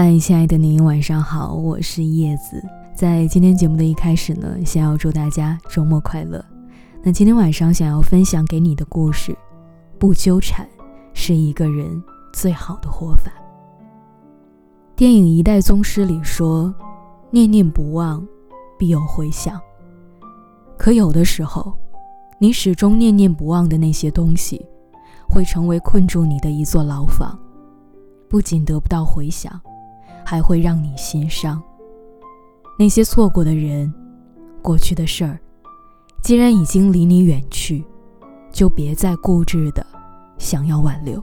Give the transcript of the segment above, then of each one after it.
嗨，亲爱的您，晚上好，我是叶子。在今天节目的一开始呢，先要祝大家周末快乐。那今天晚上想要分享给你的故事，不纠缠是一个人最好的活法。电影《一代宗师》里说：“念念不忘，必有回响。”可有的时候，你始终念念不忘的那些东西，会成为困住你的一座牢房，不仅得不到回响。还会让你心伤。那些错过的人，过去的事儿，既然已经离你远去，就别再固执的想要挽留。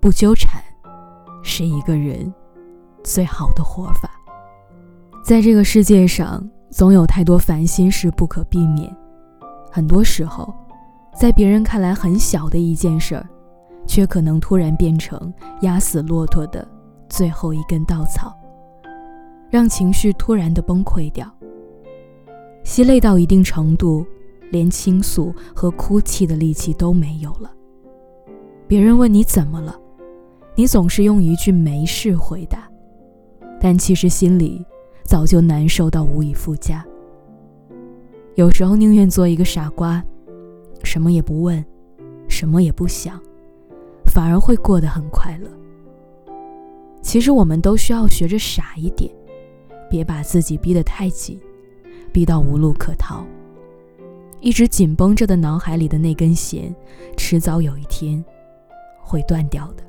不纠缠，是一个人最好的活法。在这个世界上，总有太多烦心事不可避免。很多时候，在别人看来很小的一件事儿，却可能突然变成压死骆驼的。最后一根稻草，让情绪突然的崩溃掉。心累到一定程度，连倾诉和哭泣的力气都没有了。别人问你怎么了，你总是用一句“没事”回答，但其实心里早就难受到无以复加。有时候宁愿做一个傻瓜，什么也不问，什么也不想，反而会过得很快乐。其实我们都需要学着傻一点，别把自己逼得太紧，逼到无路可逃。一直紧绷着的脑海里的那根弦，迟早有一天会断掉的。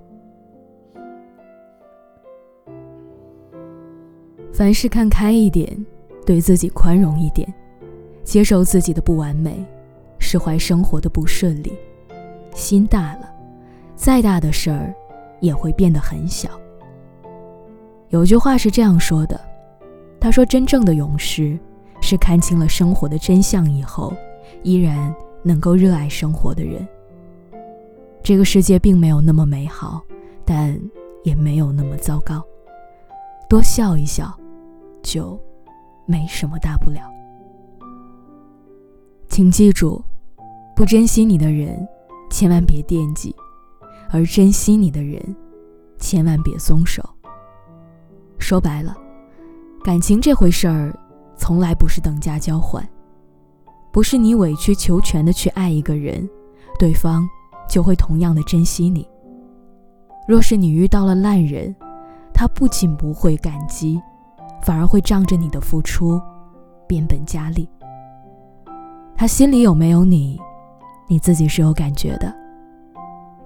凡事看开一点，对自己宽容一点，接受自己的不完美，释怀生活的不顺利，心大了，再大的事儿也会变得很小。有句话是这样说的：“他说，真正的勇士是看清了生活的真相以后，依然能够热爱生活的人。这个世界并没有那么美好，但也没有那么糟糕。多笑一笑，就没什么大不了。请记住，不珍惜你的人，千万别惦记；而珍惜你的人，千万别松手。”说白了，感情这回事儿，从来不是等价交换，不是你委曲求全的去爱一个人，对方就会同样的珍惜你。若是你遇到了烂人，他不仅不会感激，反而会仗着你的付出，变本加厉。他心里有没有你，你自己是有感觉的。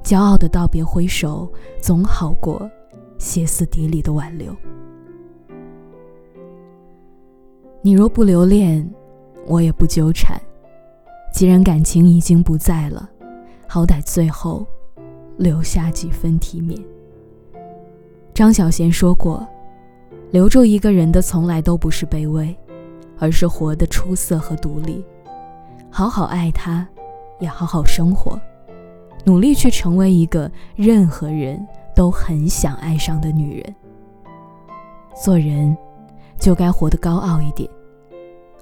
骄傲的道别挥手，总好过歇斯底里的挽留。你若不留恋，我也不纠缠。既然感情已经不在了，好歹最后留下几分体面。张小娴说过：“留住一个人的从来都不是卑微，而是活得出色和独立。好好爱他，也好好生活，努力去成为一个任何人都很想爱上的女人。做人。”就该活得高傲一点，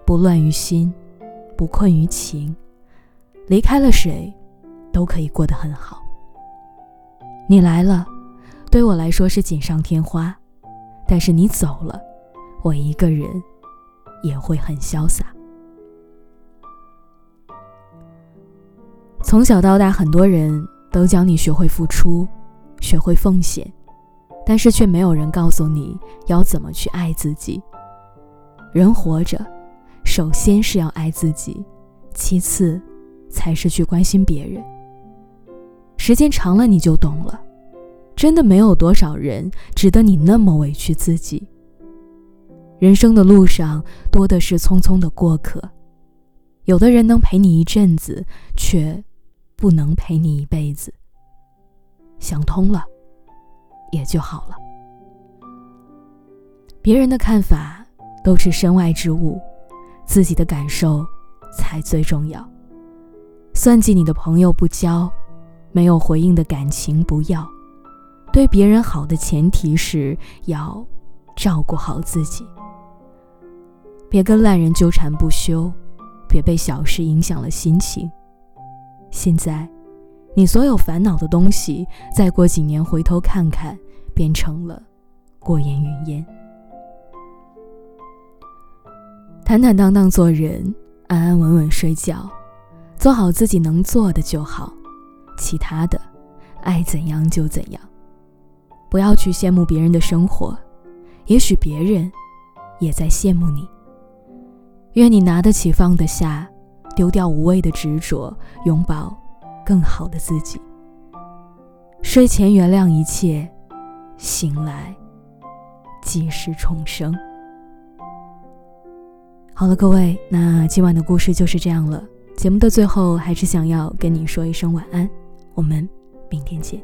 不乱于心，不困于情。离开了谁，都可以过得很好。你来了，对我来说是锦上添花；但是你走了，我一个人也会很潇洒。从小到大，很多人都教你学会付出，学会奉献。但是却没有人告诉你要怎么去爱自己。人活着，首先是要爱自己，其次才是去关心别人。时间长了，你就懂了，真的没有多少人值得你那么委屈自己。人生的路上多的是匆匆的过客，有的人能陪你一阵子，却不能陪你一辈子。想通了。也就好了。别人的看法都是身外之物，自己的感受才最重要。算计你的朋友不交，没有回应的感情不要。对别人好的前提是要照顾好自己。别跟烂人纠缠不休，别被小事影响了心情。现在。你所有烦恼的东西，再过几年回头看看，变成了过眼云烟。坦坦荡荡做人，安安稳稳睡觉，做好自己能做的就好，其他的，爱怎样就怎样。不要去羡慕别人的生活，也许别人也在羡慕你。愿你拿得起放得下，丢掉无谓的执着，拥抱更好的自己。睡前原谅一切，醒来即是重生。好了，各位，那今晚的故事就是这样了。节目的最后，还是想要跟你说一声晚安，我们明天见。